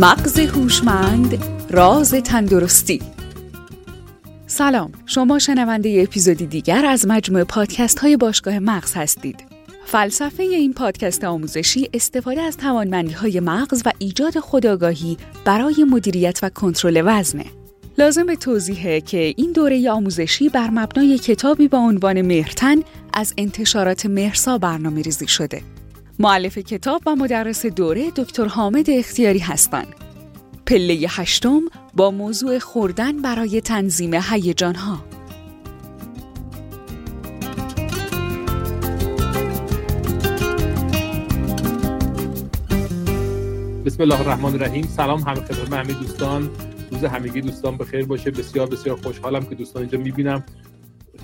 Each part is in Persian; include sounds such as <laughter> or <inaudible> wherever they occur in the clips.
مغز هوشمند راز تندرستی. سلام شما شنونده اپیزودی دیگر از مجموعه پادکست های باشگاه مغز هستید. فلسفه این پادکست آموزشی استفاده از توانمندی های مغز و ایجاد خودآگاهی برای مدیریت و کنترل وزنه. لازم به توضیحه که این دوره آموزشی بر مبنای کتابی با عنوان مهرتن از انتشارات مهرسا برنامه ریزی شده. معلف کتاب و مدرس دوره دکتر حامد اختیاری هستند. پله هشتم با موضوع خوردن برای تنظیم ها. بسم الله الرحمن الرحیم سلام همه خدمت همه دوستان روز همگی دوستان بخیر باشه بسیار بسیار خوشحالم که دوستان اینجا می‌بینم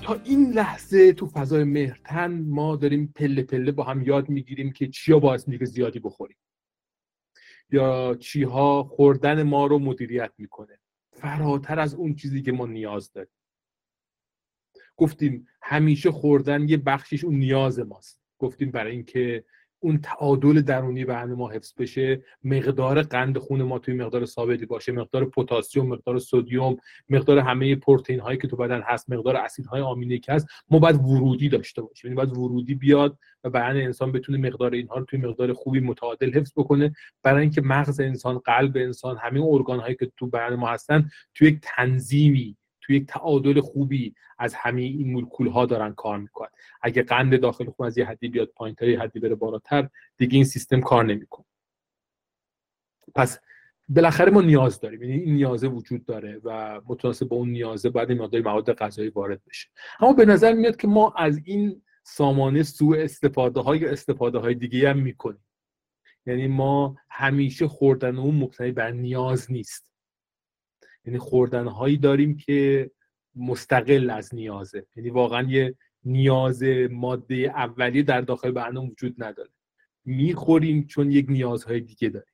تا این لحظه تو فضای مهرتن ما داریم پله پله با هم یاد می‌گیریم که چیا باعث میگه زیادی بخوریم. یا چیها خوردن ما رو مدیریت می‌کنه. فراتر از اون چیزی که ما نیاز داریم. گفتیم همیشه خوردن یه بخشیش اون نیاز ماست. گفتیم برای اینکه اون تعادل درونی بدن ما حفظ بشه مقدار قند خون ما توی مقدار ثابتی باشه مقدار پتاسیم مقدار سدیم مقدار همه پروتئین هایی که تو بدن هست مقدار اسیدهای آمینه که هست ما باید ورودی داشته باشیم. یعنی باید ورودی بیاد و بدن انسان بتونه مقدار اینها رو توی مقدار خوبی متعادل حفظ بکنه. برای اینکه مغز انسان قلب انسان همه ارگان هایی که تو بدن ما هستن توی یک تنظیمی توی یک تعادل خوبی از همه این مولکول ها دارن کار می‌کنن. اگه قند داخل خون از یه حدی بیاد پایین تا یه حدی بره بالاتر دیگه این سیستم کار نمی‌کنه. پس بالاخره ما نیاز داریم. یعنی این نیازه وجود داره و متناسب با اون نیازه باید این مقدار مواد غذایی وارد بشه. اما به نظر میاد که ما از این سامانه سوء استفاده های استفاده های دیگه هم می‌کنیم. یعنی ما همیشه خوردن اون مبتنی بر نیاز نیست. یعنی خوردن هایی داریم که مستقل از نیازه. یعنی واقعا یه نیاز ماده اولیه در داخل برنامه وجود نداره. می‌خوریم چون یک نیازهای دیگه داریم.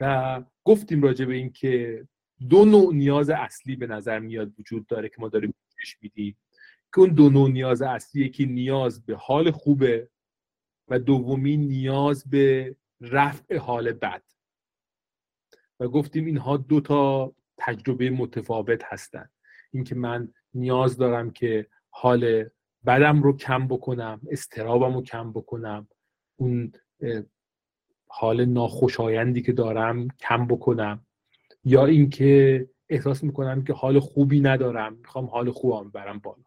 و گفتیم راجع به این که دو نوع نیاز اصلی به نظر میاد وجود داره که ما داریم پیش میدیم. که اون دو نوع نیاز اصلی که نیاز به حال خوبه و دومی نیاز به رفع حال بد. و گفتیم اینها دو تا تجربه متفاوت هستند اینکه من نیاز دارم که حال بدم رو کم بکنم استرابم رو کم بکنم اون حال ناخوشایندی که دارم کم بکنم. یا اینکه احساس می‌کنم که حال خوبی ندارم می‌خوام حال خوبم برم بالا.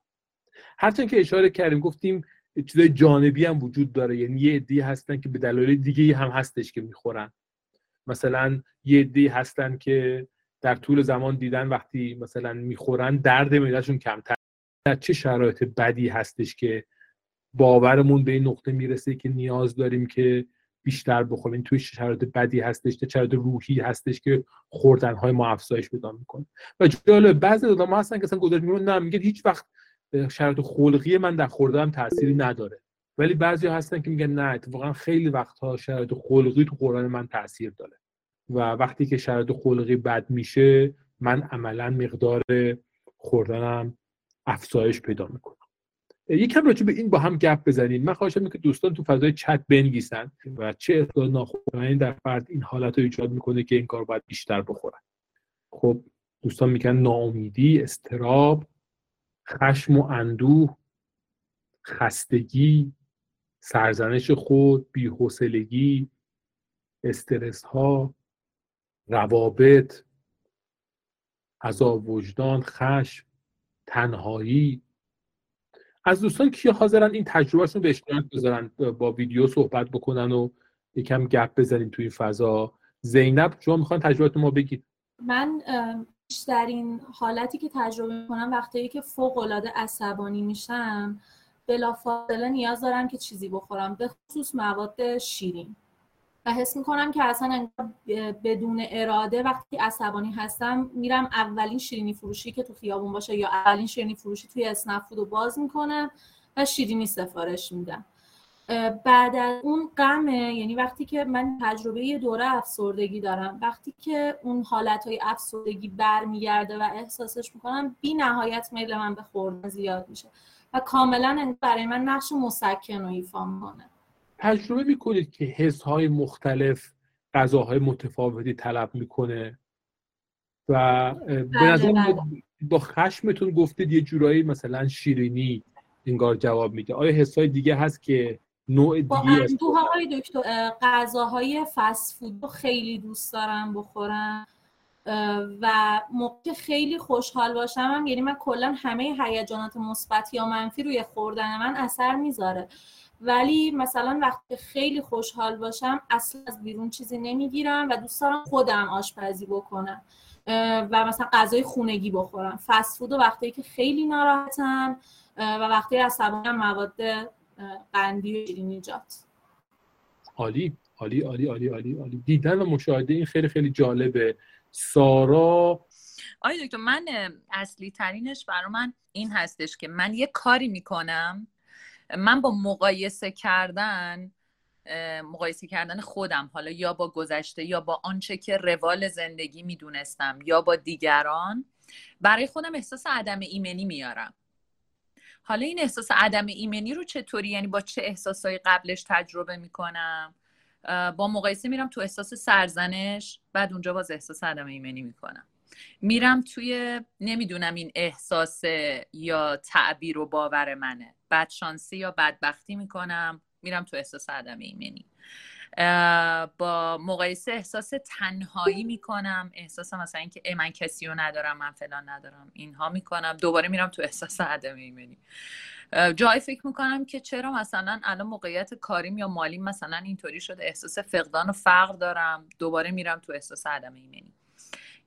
هرچند که اشاره کردیم گفتیم چیزای جانبی هم وجود داره. یعنی یه عده‌ای هستن که به دلایل دیگه هم هستش که می‌خورن. مثلا یه عده‌ای هستن که در طول زمان دیدن وقتی مثلا می‌خورن درد معدهشون کمتر. در چه شرایط بدی هستش که باورمون به این نقطه می‌رسه که نیاز داریم که بیشتر بخوریم؟ توی شرایط بدی هستش؟ چه شرایط روحی هستش که خوردن های ما افزایش پیدا می‌کنه؟ و جالب بعضی آدم هستن که اصلا گذاشت نه میگن هیچ وقت شرایط خلقی من در خوردن تأثیری نداره. ولی بعضی هستن که میگن نه اتفاقا خیلی وقتها شرایط خلقی تو خوردن من تاثیر داره. و وقتی که شرایط خلقی بد میشه من عملا مقدار خوردنم افزایش پیدا می‌کنم. یکم راجع به این با هم گپ بزنیم. من خواهشم که دوستان تو فضای چت بنویسن و چه اصلاح ناخوشایندی در فرد این حالت رو ایجاد می‌کنه که این کار باید بیشتر بخورن. خب دوستان میگن ناامیدی استراب خشم و اندوه خستگی سرزنش خود بیحوصلگی استرس ها روابط عذاب وجدان خشم تنهایی. از دوستان کی حاضرن این تجربهشون به اشتراک بذارن با ویدیو صحبت بکنن و یکم گپ بزنیم توی این فضا. زینب شما می‌خوان تجربه ما بگید؟ من بیشترین حالتی که تجربه می‌کنم وقتی که فوق العاده عصبانی میشم بلافاصله نیاز دارم که چیزی بخورم به خصوص مواد شیرین. و حس می‌کنم که اصلا بدون اراده وقتی عصبانی هستم میرم اولین شیرینی فروشی که تو خیابون باشه یا اولین شیرینی فروشی توی اسنپ رو باز می‌کنم و شیرینی سفارش میدم. بعد از اون غمه یعنی وقتی که من تجربه یه دوره افسردگی دارم وقتی که اون حالت های افسردگی برمیگرده و احساسش می‌کنم بی نهایت میل من به خوردن زیاد میشه و کاملا برای من نقش مسکن و ایفا می‌کنه. تجربه می‌کنید که حس های مختلف غذاهای متفاوتی طلب می‌کنه؟ و به بله، نظر بله. با خشمتون گفتید یه جورایی مثلا شیرینی انگار جواب میده. آیا حسای دیگه هست که نوع دیگه با های دکتر غذاهای فست فود خیلی دوست دارم بخورم. و موقع خیلی خوشحال باشم هم یعنی من کلا همه هیجانات مثبت یا منفی روی خوردن من اثر می‌ذاره. ولی مثلا وقتی خیلی خوشحال باشم اصلا از بیرون چیزی نمی‌گیرم و دوست دارم خودم آشپزی بکنم و مثلا غذای خونگی بخورم. فست فود وقتی که خیلی ناراحتم و وقتی عصبانی مواد قندی و شیرینیجات عالی عالی عالی عالی عالی عالی. دیدن و مشاهده این خیلی خیلی جالبه. سارا. آیا دکتر من اصلی ترینش برای من این هستش که من یه کاری می‌کنم. من با مقایسه کردن مقایسه کردن خودم حالا یا با گذشته یا با آنچه که روال زندگی می‌دونستم یا با دیگران برای خودم احساس عدم ایمنی میارم. حالا این احساس عدم ایمنی رو چطوری؟ یعنی با چه احساسایی قبلش تجربه می‌کنم؟ با مقایسه میرم تو احساس سرزنش بعد اونجا باز احساس عدم ایمنی می‌کنم. میرم توی نمی‌دونم این احساس یا تعبیر و باور منه. بدشانسی یا بدبختی می‌کنم میرم تو احساس عدم ایمنی. با مقایسه احساس تنهایی می‌کنم. احساس مثلا اینکه ای من کسی رو ندارم من فلان ندارم. اینها می‌کنم. دوباره میرم تو احساس عدم ایمنی. جای فکر می‌کنم که چرا مثلا الان موقعیت کاریم یا مالیم مثلا اینطوری شده. احساس فقدان و فقر دارم. دوباره میرم تو احساس عدم ایمنی.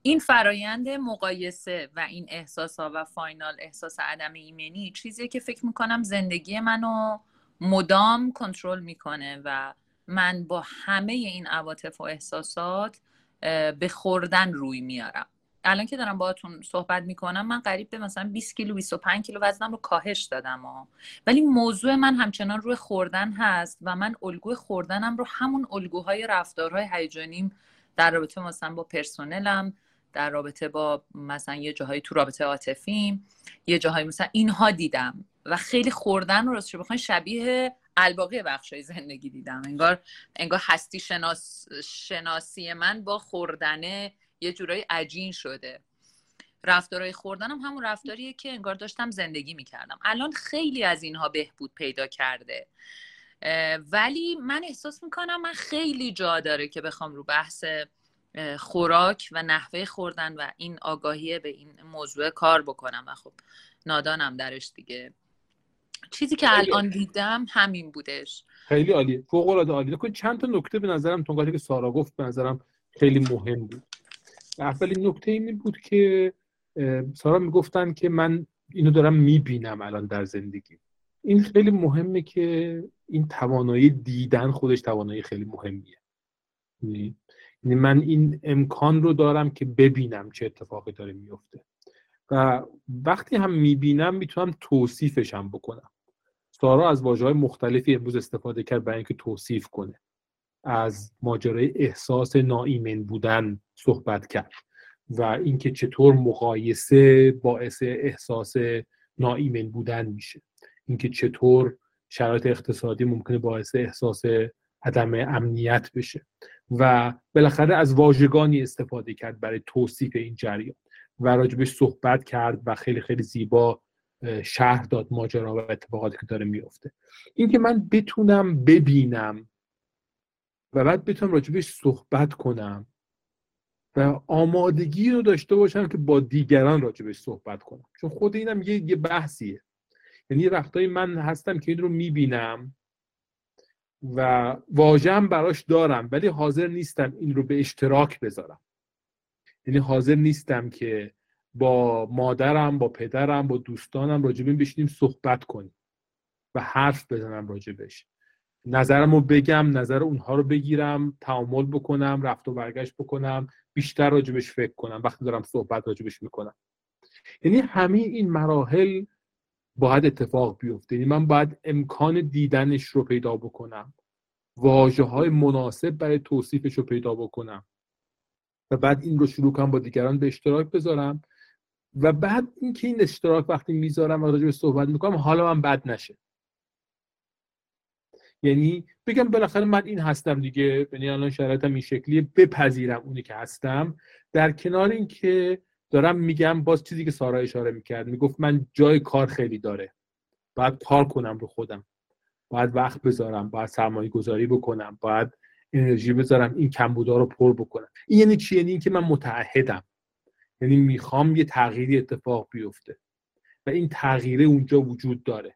این فرایند مقایسه و این احساس ها و فاینال احساس عدم ایمنی چیزیه که فکر می‌کنم زندگی منو مدام کنترل می‌کنه و من با همه این عواطف و احساسات به خوردن روی میارم الان که دارم باهاتون صحبت می‌کنم من قریب به مثلا 20 کیلو 25 کیلو وزنم رو کاهش دادم ها. ولی موضوع من همچنان روی خوردن هست و من الگوی خوردنم رو همون الگوهای رفتارهای هیجانیم در رابطه مثلا با پرسنلم در رابطه با مثلا یه جاهایی تو رابطه عاطفیم یه جاهایی مثلا اینها دیدم و خیلی خوردن رو راستش بخواین شبیه الباقی بخشای زندگی دیدم. انگار انگار هستی شناس شناسی من با خوردنه یه جورایی عجین شده. رفتارهای خوردنم هم همون رفتاریه که انگار داشتم زندگی می‌کردم. الان خیلی از اینها بهبود پیدا کرده. ولی من احساس می‌کنم من خیلی جا داره که بخوام رو بحث خوراک و نحوه خوردن و این آگاهی به این موضوع کار بکنم و خب نادانم درش دیگه. چیزی که الان دیدم همین بودش. خیلی عالی فوق العاده عالی چند تا نکته به نظرم تونگالی که سارا گفت به نظرم خیلی مهم بود. اولین نکته این بود که سارا می‌گفتن که من اینو دارم می‌بینم الان در زندگی. این خیلی مهمه که این توانایی دیدن خودش توانایی خیلی مهمیه. یعنی من این امکان رو دارم که ببینم چه اتفاقی داره میفته و وقتی هم می‌بینم می‌تونم توصیفشم بکنم. سارا از واجه های مختلفی امروز استفاده کرد برای اینکه توصیف کنه. از ماجرای احساس ناایمن بودن صحبت کرد و اینکه چطور مقایسه باعث احساس ناایمن بودن میشه. اینکه چطور شرایط اقتصادی ممکنه باعث احساس عدم امنیت بشه. و بالاخره از واژگانی استفاده کرد برای توصیف این جریان. و راجبش صحبت کرد و خیلی خیلی زیبا شهر داد ماجرا و اتفاقاتی که داره میفته اینکه من بتونم ببینم و بعد بتونم راجبش صحبت کنم و آمادگی رو داشته باشم که با دیگران راجبش صحبت کنم. چون خود اینم یه, یه بحثیه. یعنی وقتایی من هستم که این رو می‌بینم و واژم براش دارم ولی حاضر نیستم این رو به اشتراک بذارم. یعنی حاضر نیستم که با مادرم با پدرم با دوستانم راجبین بشینیم صحبت کنیم و حرف بزنم راجبش نظرم رو بگم نظر اونها رو بگیرم تعامل بکنم رفت و برگشت بکنم بیشتر راجبش فکر کنم. وقتی دارم صحبت راجبش می‌کنم. یعنی همه این مراحل باید اتفاق بیفته. یعنی من باید امکان دیدنش رو پیدا بکنم. واجه های مناسب برای توصیفش رو پیدا بکنم. و بعد این رو شروع کنم با دیگران به اشتراک بذارم. و بعد اینکه این اشتراک وقتی می‌ذارم و راجع به صحبت می‌کنم حالا من بد نشه. یعنی بگم بالاخره من این هستم دیگه یعنی الان شرایطم این شکلیه بپذیرم اونی که هستم. در کنار اینکه دارم میگم باز چیزی که سارا اشاره می‌کرد می‌گفت من جای کار خیلی داره. باید کار کنم رو خودم. باید وقت بذارم باید سرمایه گذاری بکنم باید انرژی بذارم این کمبودا رو پر بکنم. این یعنی چی؟ یعنی اینکه من متعهدم. یعنی می‌خوام یه تغییری اتفاق بیفته. و این تغییره اونجا وجود داره.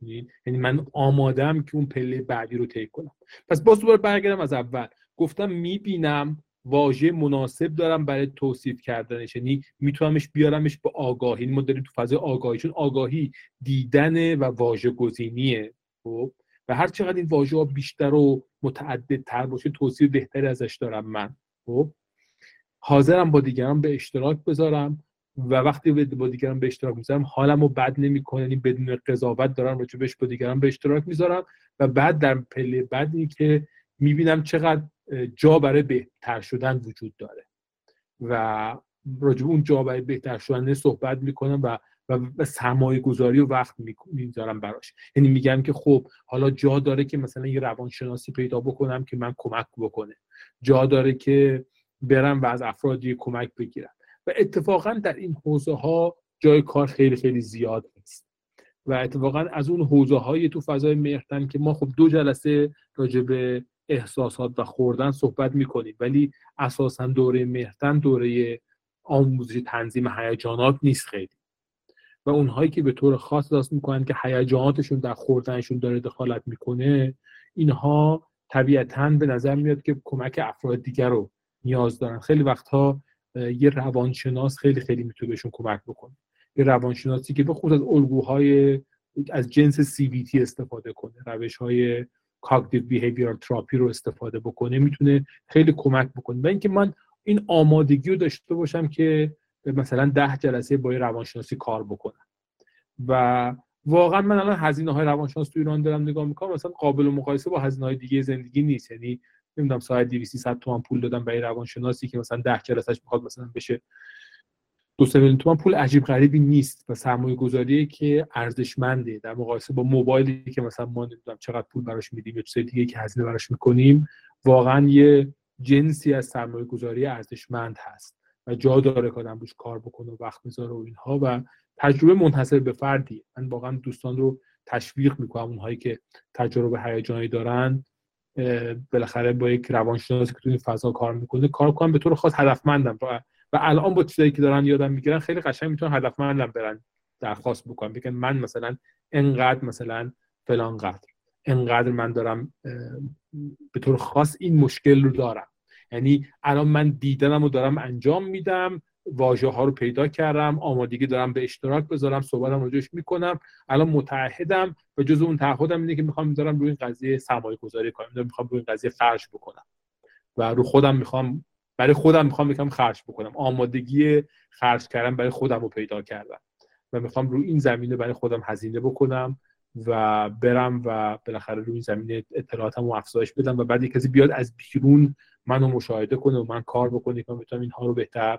یعنی, یعنی من آمادم که اون پله بعدی رو طی کنم. پس باز دوباره برگردم از اول. گفتم می‌بینم واژه مناسب دارم برای توصیف کردنش. یعنی میتونمش بیارمش به آگاهی. ما داریم تو فضای آگاهی. چون آگاهی دیدن و واژه گزینیه خب؟ و هر چقدر این واژه ها بیشتر و متعدد تر باشه توصیف بهتری ازش دارم من. خب؟ حاضرم با دیگران به اشتراک بذارم و وقتی با دیگران به اشتراک می‌ذارم حالمو بد نمی‌کنه یعنی بدون قضاوت دارم راجبش با دیگران به اشتراک می‌ذارم و بعد در پله بعدی که می‌بینم چقدر جا برای بهتر شدن وجود داره. و راجب اون جا برای بهتر شدن صحبت می‌کنم و و سرمایه گذاری و وقت می‌ذارم براش. یعنی میگم که خب حالا جا داره که مثلا یه روانشناسی پیدا بکنم که من کمک بکنه. جا داره که برم و از افرادی کمک بگیرم. و اتفاقا در این حوزه ها جای کار خیلی خیلی زیاد است و اتفاقا از اون حوزه های تو فضای مهرتن که ما خب دو جلسه راجع به احساسات و خوردن صحبت می‌کنیم. ولی اساسا دوره مهرتن دوره آموزش تنظیم هیجانات نیست خیلی. و اونهایی که به طور خاص احساس می‌کنن که هیجاناتشون در خوردنشون داره دخالت می‌کنه اینها طبیعتا به نظر میاد که کمک افراد دیگر رو نیاز دارن. خیلی وقتها یه روانشناس خیلی خیلی می‌تونه بهشون کمک بکنه. یه روانشناسی که به خصوص از الگوهای از جنس CBT استفاده کنه روش های cognitive behavioral therapy رو استفاده بکنه می‌تونه خیلی کمک بکنه. و اینکه من این آمادگی رو داشته باشم که مثلا ده جلسه با روانشناسی کار بکنم و واقعا من الان هزینه های روانشناس تو ایران دارم نگاه می‌کنم مثلا قابل مقایسه با هزینه های دیگه زندگی نیست. یعنی نمی‌دونم ساعت 200 تومن پول دادم برای روانشناسی که مثلا 10 جلسهش می‌خواد مثلا بشه دو سه میلیون تومن پول عجیب غریبی نیست و سرمایه گذاری که ارزشمنده. در مقایسه با موبایلی که مثلا ما نمی‌دونم چقدر پول براش میدیم یا چیز دیگه که هزینه براش می‌کنیم واقعا یه جنسی از سرمایه گذاری ارزشمند هست. و جا داره که آدم روش کار بکنه و وقت می‌ذاره و اینها و تجربه منحصر به فردی من واقعا دوستان رو تشویق می‌کنم اونهایی که تجربه هیجانی دارن بالاخره با یک روانشناسی که تو این فضا کار می‌کنه کار کنم به طور خاص هدفمندم و, و الان با چیزایی که دارن یادم می‌گیرن خیلی قشنگ می‌تونن هدفمندم برن درخواست بکنم. بگن من مثلا انقدر مثلا فلان قدر انقدر من دارم به طور خاص این مشکل رو دارم. یعنی الان من دیدنم رو دارم انجام میدم واژه ها رو پیدا کردم آمادگی دارم به اشتراک بذارم صحبتم راجعش می‌کنم. الان متعهدم و جز اون تعهدم اینه که می‌خوام می‌ذارم روی این قضیه سرمایه گذاری کنم می‌خوام روی این قضیه خرج بکنم. و رو خودم می‌خوام برای خودم می‌خوام یکم خرج بکنم. آمادگی خرج کردن برای خودم رو پیدا کردم. و می‌خوام روی این زمینه برای خودم هزینه بکنم. و برم و بالاخره روی این زمینه اطلاعاتم رو افزایش بدم و بعد کسی بیاد از بیرون منو مشاهده کنه و من کار بکنه که بتونم اینها رو بهتر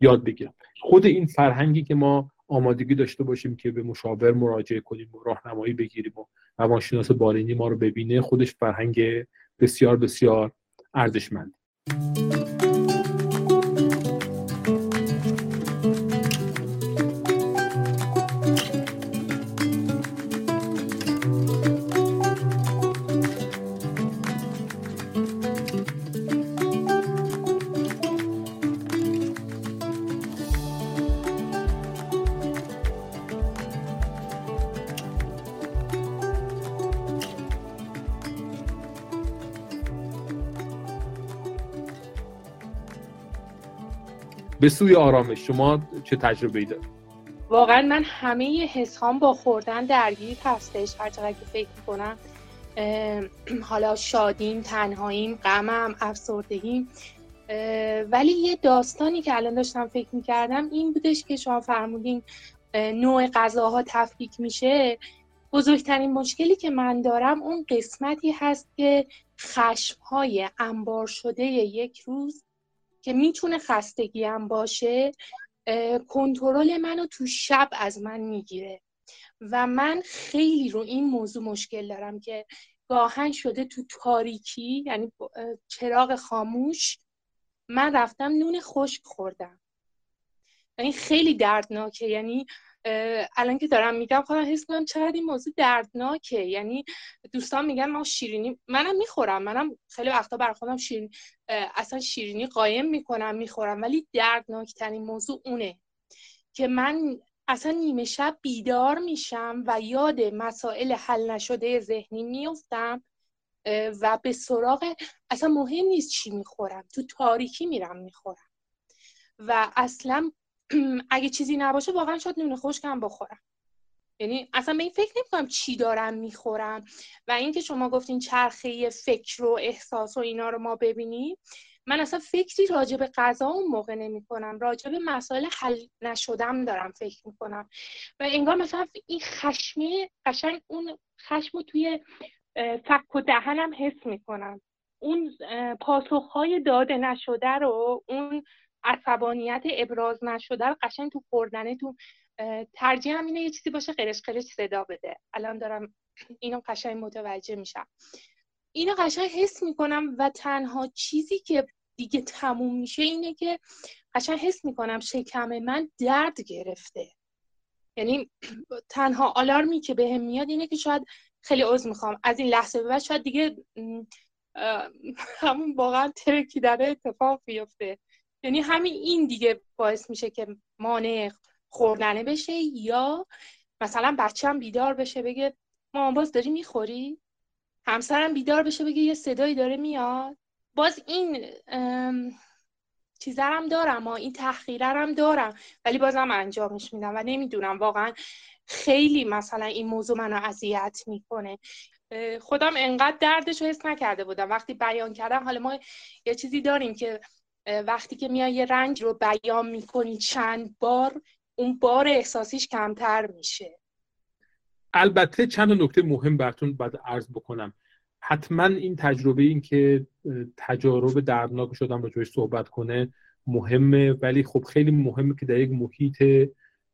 یاد بگیرم. خود این فرهنگی که ما آمادگی داشته باشیم که به مشاور مراجعه کنیم و راهنمایی بگیریم و روانشناس بالینی ما رو ببینه خودش فرهنگ بسیار بسیار ارزشمند. به سوی آرامش شما چه تجربه ای دارید؟ واقعا من همه حسام با خوردن درگیر هستش. هر چقدر که فکر کنم <clears throat> حالا شادیم تنهاییم غمم افسردگیم. ولی یه داستانی که الان داشتم فکر می‌کردم این بودش که شما فرمودین نوع غذاها تفکیک میشه. بزرگترین مشکلی که من دارم اون قسمتی هست که خشمهای انبار شده یک روز که می‌تونه خستگی هم باشه کنترل منو تو شب از من می‌گیره. و من خیلی رو این موضوع مشکل دارم که گاهن شده تو تاریکی یعنی چراغ خاموش من رفتم نون خشک خوردم. یعنی خیلی دردناکه. یعنی الان که دارم میگم خودم حس کنم چقدر این موضوع دردناکه. یعنی دوستان میگن ما شیرینی منم می‌خورم. منم خیلی وقتا برای خودم شیرینی اصلا شیرینی قایم می‌کنم می‌خورم. ولی دردناکترین موضوع اونه که من اصلا نیمه شب بیدار میشم و یاد مسائل حل نشده ذهنی میفتم و به سراغ اصلا مهم نیست چی می‌خورم. تو تاریکی میرم می‌خورم. و اصلا <clears throat> اگه چیزی نباشه واقعا شاید نون خشکم بخورم. یعنی اصلا به این فکر نمی‌کنم چی دارم می‌خورم. و اینکه شما گفتین چرخه فکر و احساس و اینا رو ما ببینیم من اصلا فکری راجع به غذا اون موقع نمی کنم راجع به مسائل حل نشدم دارم فکر می‌کنم. و انگار مثلا این خشمی قشنگ اون خشم رو توی فک و دهنم حس می‌کنم. اون پاسخهای داده نشده رو اون عصبانیت ابراز نشده رو قشنگ تو خوردنه تو ترجیح هم اینه یه چیزی باشه قرش قرش صدا بده. الان دارم اینو قشنگ متوجه میشم. اینو قشنگ حس می‌کنم و تنها چیزی که دیگه تموم میشه اینه که قشنگ حس می‌کنم شکم من درد گرفته. یعنی تنها آلارمی که بهم به میاد اینه که شاید خیلی عذر می‌خوام. از این لحظه به بعد شاید دیگه همون واقعا ترکی داره اتفاق بیفته. یعنی همین این دیگه باعث میشه که مانع خوردنه بشه یا مثلا بچم بیدار بشه بگه مامان باز داری می‌خوری؟ همسرم بیدار بشه بگه یه صدایی داره میاد. باز این چیزرم دارم و این تحقیرم دارم ولی بازم انجامش میدم و نمی‌دونم واقعا خیلی مثلا این موضوع منو اذیت می‌کنه. خودم انقدر دردش رو حس نکرده بودم. وقتی بیان کردم حالا ما یه چیزی داریم که وقتی که میای یه رنج رو بیان می‌کنی چند بار اون بار احساسیش کمتر میشه. البته چند نکته مهم براتون باید عرض بکنم. حتما این تجربه این که تجارب دردناک شدم راجبش صحبت کنه مهمه ولی خب خیلی مهمه که در یک محیط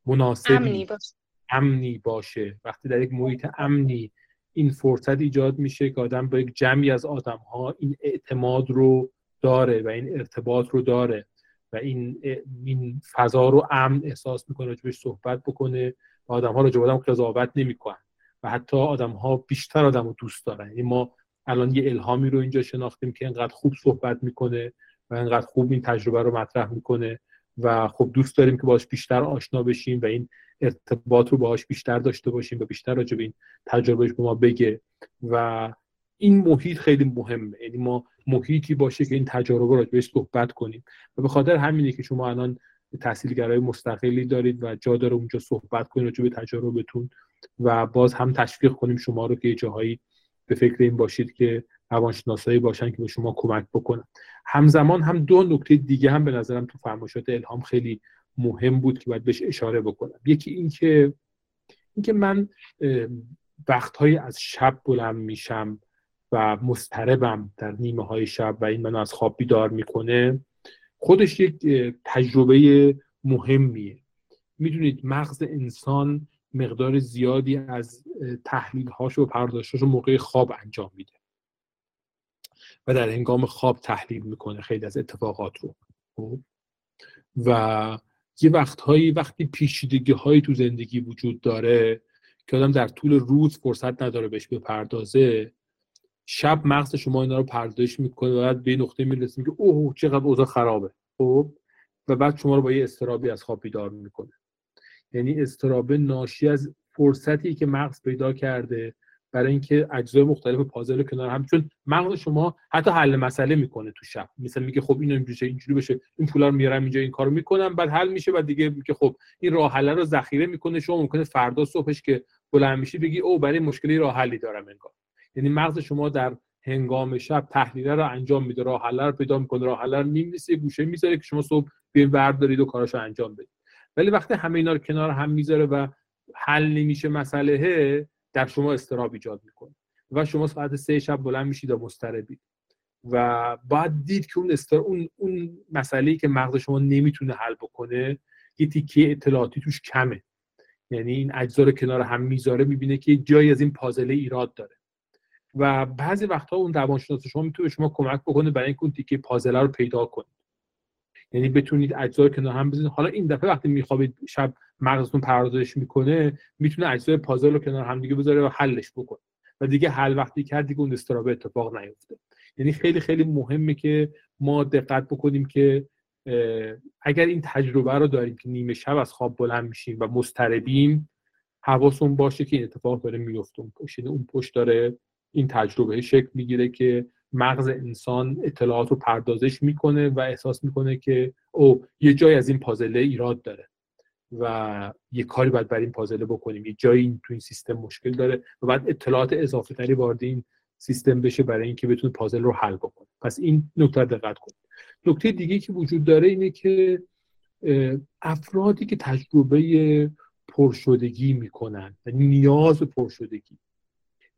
مناسبی امنی باشه. امنی باشه. وقتی در یک محیط امنی این فرصت ایجاد میشه که آدم با یک جمعی از آدم ها این اعتماد رو داره و این ارتباط رو داره و این این فضا رو امن احساس می‌کنه راجبش صحبت بکنه و آدم ها راجب آدم قضاوت نمی‌کنن و حتی آدم ها بیشتر آدم رو دوست دارن. یعنی ما الان یه الهامی رو اینجا شناختیم که انقدر خوب صحبت می‌کنه و انقدر خوب این تجربه رو مطرح می‌کنه و خب دوست داریم که باش بیشتر آشنا بشیم و این ارتباط رو باهاش بیشتر داشته باشیم و بیشتر راجع به این تجربهش به ما بگه و این محیط خیلی مهمه. یعنی ما محیطی باشه که این تجربه رو بهش صحبت کنیم. و به خاطر همینه که شما الان تحصیلگرای مستقلی دارید و جا داره اونجا صحبت کنید راجع به تجربتون و باز هم تشویق کنیم شما رو که جاهایی به فکر این باشید که روانشناسایی باشن که به شما کمک بکنن. همزمان هم دو نکته دیگه هم به نظرم تو فرمایشات الهام خیلی مهم بود که باید بهش اشاره بکنم. یکی اینکه اینکه من وقتهایی از شب بلند میشم. و مضطربم در نیمه های شب و این منو از خواب بیدار می‌کنه. خودش یک تجربه مهمیه. می‌دونید مغز انسان مقدار زیادی از تحلیل هاش و پرداشتاش موقع خواب انجام میده. و در هنگام خواب تحلیل می‌کنه خیلی از اتفاقات رو. خب؟ و یه وقتهایی وقتی پیچیدگی هایی تو زندگی وجود داره که آدم در طول روز فرصت نداره بهش بپردازه شب مغز شما اینا رو پردازش می‌کنه و بعد به نقطه می‌رسیم که اوه چقدر اوضاع خرابه. خب؟ و بعد شما رو با یه استرابی از خواب بیدار می‌کنه. یعنی استرابه ناشی از فرصتی که مغز پیدا کرده برای اینکه اجزای مختلف پازل رو کنار هم چون مغز شما حتی حل مسئله می‌کنه تو شب. مثلا میگه خب اینو اینجوری اینجوری بشه این پولا رو میارم اینجا این کارو می‌کنم بعد حل میشه بعد دیگه میگه خب این راه حل رو ذخیره می‌کنه شما ممکنه فردا صبحش که بلند میشی بگی او برای مشکلی راه حلی دارم انگار. یعنی مغز شما در هنگام شب تحلیل رو انجام میده راه حل رو پیدا می‌کنه راه حل رو میمیسه گوشه می‌ذاره که شما صبح بیاین بردارید و کاراشو انجام بدید. ولی وقتی همه اینا رو کنار هم می‌ذاره و حل نمیشه مسئله در شما استراب ایجاد می‌کنه و شما ساعت سه شب بلند میشید و مضطربید. و باید دید که اون استر... اون اون مسئله که مغز شما نمی‌تونه حل بکنه یه تیکه اطلاعاتی توش کمه. یعنی این اجزا رو کنار هم می‌ذاره می‌بینه که جایی از این پازله ایراد داره. و بعضی وقتها اون روانشناس شما می‌تونه به شما کمک بکنه برای اینکه اون تیکه پازل رو پیدا کنید. یعنی بتونید اجزا کنار هم بزنید. حالا این دفعه وقتی میخوابید شب مغزتون پردازش می‌کنه می‌تونه اجزای پازل رو کنار هم دیگه بذاره و حلش بکنه. و دیگه حل وقتی کرد دیگه اون استرابه اتفاق نیفته. یعنی خیلی خیلی مهمه که ما دقت بکنیم که اگر این تجربه رو داریم که نیمه شب از خواب بلند میشیم و مضطربیم حواسون باشه که این اتفاق داره میفته اون پشت اون پشت داره این تجربه شکل می‌گیره که مغز انسان اطلاعات رو پردازش می‌کنه و احساس می‌کنه که او یه جای از این پازله ایراد داره و یه کاری باید بر این پازله بکنیم. یه جایی تو این سیستم مشکل داره و بعد اطلاعات اضافه تری وارد این سیستم بشه برای اینکه بتونه پازل رو حل بکنه. پس این نکته دقت کنید. نکته دیگه که وجود داره اینه که افرادی که تجربه پرشدگی می‌کنن و نیاز پرشدگی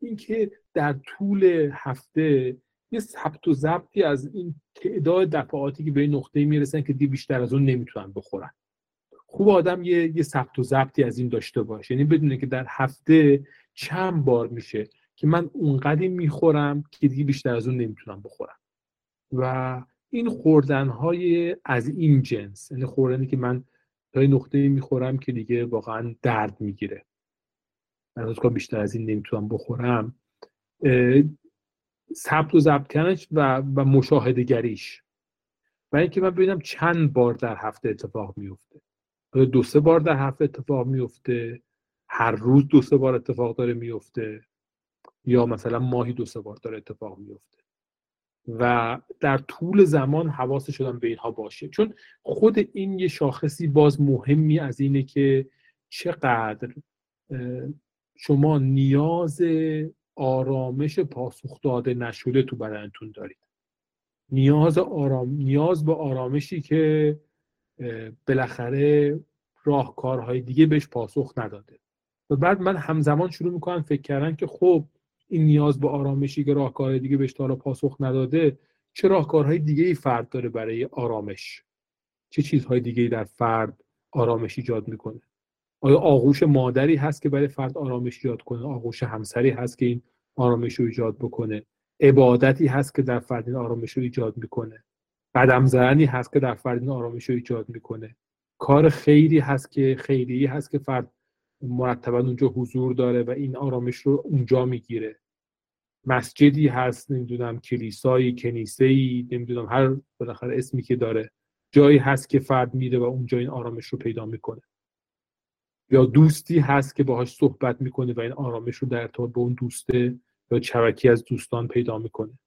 اینکه در طول هفته یه ثبت و ضبطی از این تعداد دفعاتی که به این نقطه می‌رسن که دی بیشتر از اون نمی‌تونن بخورن. خوب آدم یه یه ثبت و ضبطی از این داشته باشه. یعنی بدونه که در هفته چند بار میشه که من اونقدی می‌خورم که دیگه بیشتر از اون نمی‌تونم بخورم. و این خوردن های از این جنس یعنی خوردنی که من تا نقطه می‌خورم که دیگه واقعا درد می‌گیره. من بیشتر از این نمی‌تونم بخورم. ثبت و ضبط کردنش و, و مشاهده گریش و اینکه من ببینم چند بار در هفته اتفاق میفته دو سه بار در هفته اتفاق میفته هر روز دو سه بار اتفاق داره میفته یا مثلا ماهی دو سه بار داره اتفاق میفته و در طول زمان حواس شدن به اینها باشه. چون خود این یه شاخصی باز مهمی از اینه که چقدر شما نیاز آرامش پاسخ داده نشده تو بدنتون دارید. نیاز آرام نیاز به آرامشی که بالاخره راهکارهای دیگه بهش پاسخ نداده. و بعد من همزمان شروع می‌کنم فکر کردن که خب این نیاز به آرامشی که راهکارهای دیگه بهش تا پاسخ نداده چه راهکارهای دیگه ای فرد داره برای آرامش؟ چه چیزهای دیگه ای در فرد آرامش ایجاد می‌کنه؟ آیا آغوش مادری هست که برای فرد آرامش ایجاد کنه؟ آغوش همسری هست که این آرامش رو ایجاد بکنه. عبادتی هست که در فرد این آرامش رو ایجاد می‌کنه. قدم زدنی هست که در فرد این آرامش رو ایجاد می‌کنه. کار خیری هست که خیری هست که فرد مرتبا اونجا حضور داره و این آرامش رو اونجا می‌گیره. مسجدی هست نمی‌دونم کلیسایی کنیسه‌ای نمی‌دونم هر بالاخره اسمی که داره. جایی هست که فرد میره و اونجا این آرامش رو پیدا می‌کنه. یا دوستی هست که باهاش صحبت می‌کنه و این آرامش رو در ارتباط به اون دوسته یا چوکی از دوستان پیدا می‌کنه.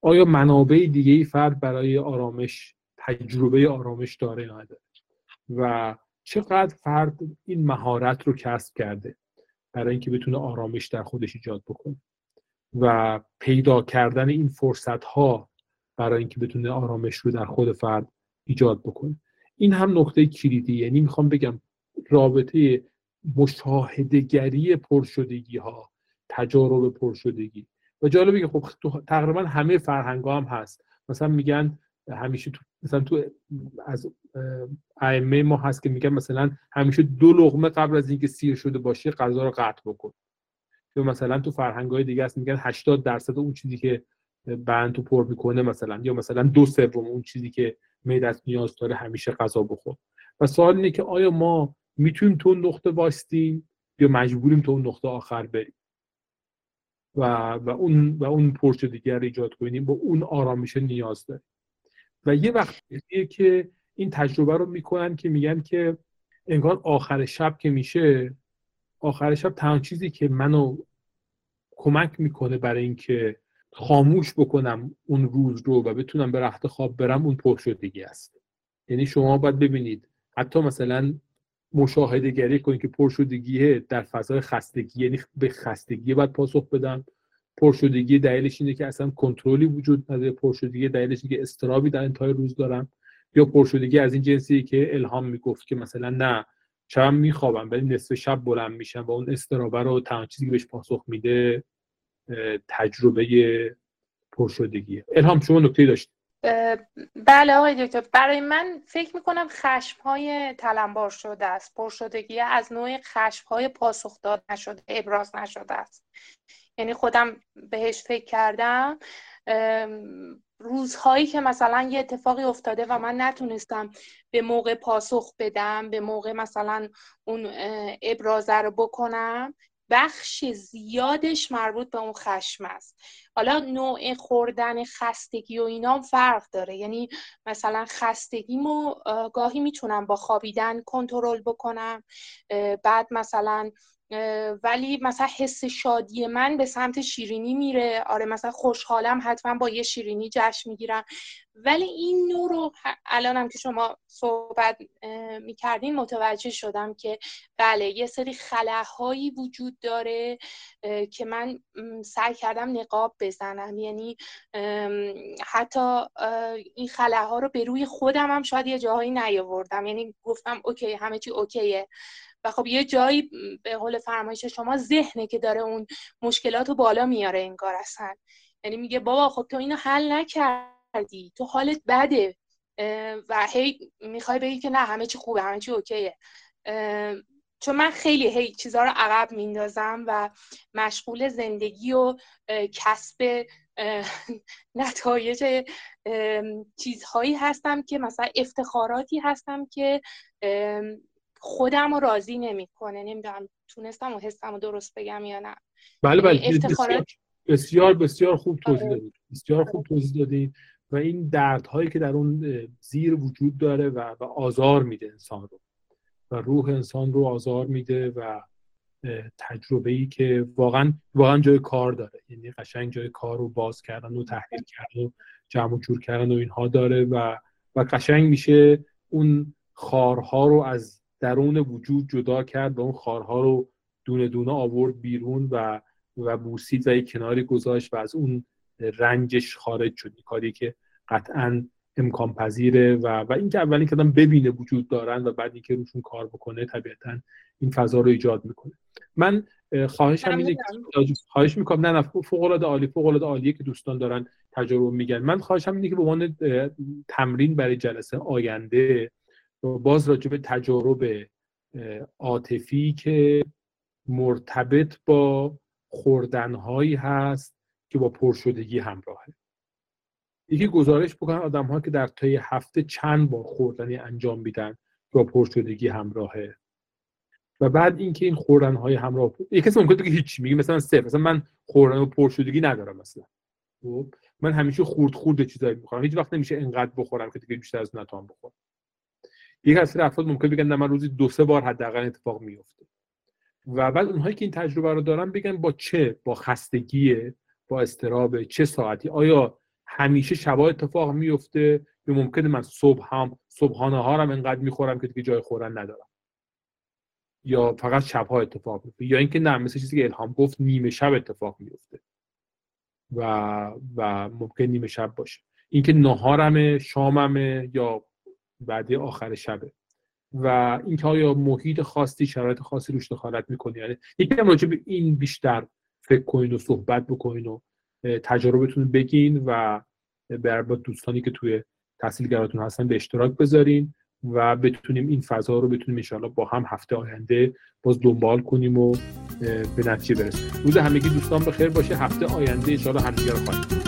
آیا منابع دیگه ای فرد برای آرامش تجربه آرامش داره نداره؟ و چقدر فرد این مهارت رو کسب کرده برای اینکه بتونه آرامش در خودش ایجاد بکنه؟ و پیدا کردن این فرصت ها برای اینکه بتونه آرامش رو در خود فرد ایجاد بکنه. این هم نقطه کلیدی یعنی می‌خوام بگم رابطه مشاهدگری پرشدگی ها تجارب پرشدگی. و جالبه که خب تقریبا همه فرهنگ هم هست. مثلا میگن همیشه تو مثلا تو از ائمه ما هست که میگن مثلا همیشه دو لغمه قبل از اینکه سیر شده باشه غذا رو قطع بکن. یا مثلا تو فرهنگ های دیگه هست میگن 80 درصد اون چیزی که بند تو پر می‌کنه مثلا. یا مثلا دو سوم اون چیزی که معدت نیاز داره همیشه غذا بخور. و سوال اینه که آیا ما می‌تونیم تو نقطه وایستیم یا مجبوریم تو اون نقطه آخر بریم؟ و و اون و اون پرچ دیگر رو ایجاد کنیم. با اون آرامش نیاز داریم. و یه وقتیه که این تجربه رو می‌کنن که میگن که انگار آخر شب که میشه آخر شب تنها چیزی که منو کمک می‌کنه برای اینکه خاموش بکنم اون روز رو و بتونم به رخت خواب برم اون پرشدگی است. یعنی شما باید ببینید حتی مثلا مشاهده گری کنید که پرشدگی در فضای خستگی یعنی به خستگی باید پاسخ بدم پرشدگی دلیلش اینه که اصلا کنترلی وجود نداره. پرشدگی دلیلش اینه که استرابی در انتهای روز دارم یا پرشدگی از این جنسی که الهام می‌گفت که مثلا نه شب میخوابم ولی نصف شب بلند میشم و اون استرابه رو تنها چیزی بهش پاسخ میده تجربه پرشدگیه الهام شما نکته داشتید. بله آقای دکتر. برای من فکر می‌کنم خشم های تلمبار شده است. پرشدگی از نوع خشم های پاسخ داد نشده ابراز نشده است. یعنی خودم بهش فکر کردم. روزهایی که مثلا یه اتفاقی افتاده و من نتونستم به موقع پاسخ بدم به موقع مثلا اون ابرازه رو بکنم بخش زیادش مربوط به اون خشم است. حالا نوع خوردن خستگی و اینا فرق داره. یعنی مثلا خستگیمو گاهی می‌تونم با خوابیدن کنترل بکنم. بعد مثلا ولی مثلا حس شادی من به سمت شیرینی میره. آره مثلا خوشحالم حتما با یه شیرینی جشن می‌گیرم. ولی این نور رو الانم که شما صحبت می‌کردین متوجه شدم که بله یه سری خلاهایی وجود داره که من سعی کردم نقاب بزنم. یعنی حتی این خلاها رو به روی خودم هم شاید یه جاهایی نیاوردم. یعنی گفتم اوکی همه چی اوکیه. و خب یه جایی به قول فرمایش شما ذهنه که داره اون مشکلات رو بالا میاره انگار اصلا. یعنی میگه بابا خب تو اینو حل نکردی تو حالت بده. و هی می‌خوای بگی که نه همه چی خوبه همه چی اوکیه. چون من خیلی هی چیزها رو عقب میندازم و مشغول زندگی و کسب <laughs> نتایج چیزهایی هستم که مثلا افتخاراتی هستم که خودم رو راضی نمی‌کنه. نمی‌دونم تونستم و حسم رو درست بگم یا نه. بله بله افتخارات... بسیار بسیار خوب توضیح آره. دادید. بسیار خوب توضیح دادید و این دردهایی که در اون زیر وجود داره و, و آزار میده انسان رو. و روح انسان رو آزار میده و تجربه ای که واقعا واقعا جای کار داره. یعنی قشنگ جای کار رو باز کردن و تحلیل کردن و جمع و جور کردن و اینها داره و و قشنگ میشه اون خارها رو از درون وجود جدا کرد و اون خارها رو دونه دونه آورد بیرون و و بوسید و یک کناری گذاشت و از اون رنجش خارج شد. کاری که قطعا امکان پذیره و و اینکه اولین که ببینه وجود دارن و بعد اینکه روشون کار بکنه طبیعتا این فضا رو ایجاد می‌کنه. من خواهش هم اینه خواهش می‌کنم. نه نه فوق العاده عالی فوق العاده عالیه که دوستان دارن تجربه میگن. من خواهش هم اینه که به عنوان تمرین برای جلسه آینده باز راجع به تجارب عاطفی که مرتبط با خوردنهایی هست که با پرشدگی همراهه. یکی گزارش بکنن آدم ها که در طی هفته چند بار خوردنی انجام میدن با پرشدگی همراهه. و بعد اینکه این خوردن های همراه یکی کسی ممکنه بگه هیچی میگه مثلا صفر مثلا من خوردن و پرشدگی ندارم مثلا. خب؟ من همیشه خورد خورد چیزایی می‌خورم. هیچ وقت نمیشه انقدر بخورم که دیگه بیشتر از نتوان بخورم. یک از افراد ممکن بگن نه من روزی دو سه بار حداقل اتفاق میفته و بعد اونهایی که این تجربه رو دارن بگن با چه؟ با خستگی با استراب چه ساعتی؟ آیا همیشه شبا اتفاق میفته یا ممکنه من صبح هم صبحانه ها هم انقدر می‌خورم که دیگه جای خوردن ندارم؟ یا فقط شبها اتفاق میفته یا اینکه نه مثل چیزی که الهام گفت نیمه شب اتفاق میفته و و ممکن نیمه شب باشه. اینکه نهارمه شاممه یا بعدی آخر شبه. و اینکه آیا محیط خاصی شرایط خاصی روش دخالت می‌کنی یعنی یکی هم راجع به این بیشتر فکر کنین و صحبت بکنین و تجربتون بگین و بر با دوستانی که توی تحصیلگراتون هستن به اشتراک بذارین و بتونیم این فضا رو بتونیم انشاءالله با هم هفته آینده باز دنبال کنیم و به نتیجه برسیم. روز همگی دوستان بخیر باشه. هفته آینده انشاءالله همدیگه رو خواهیم.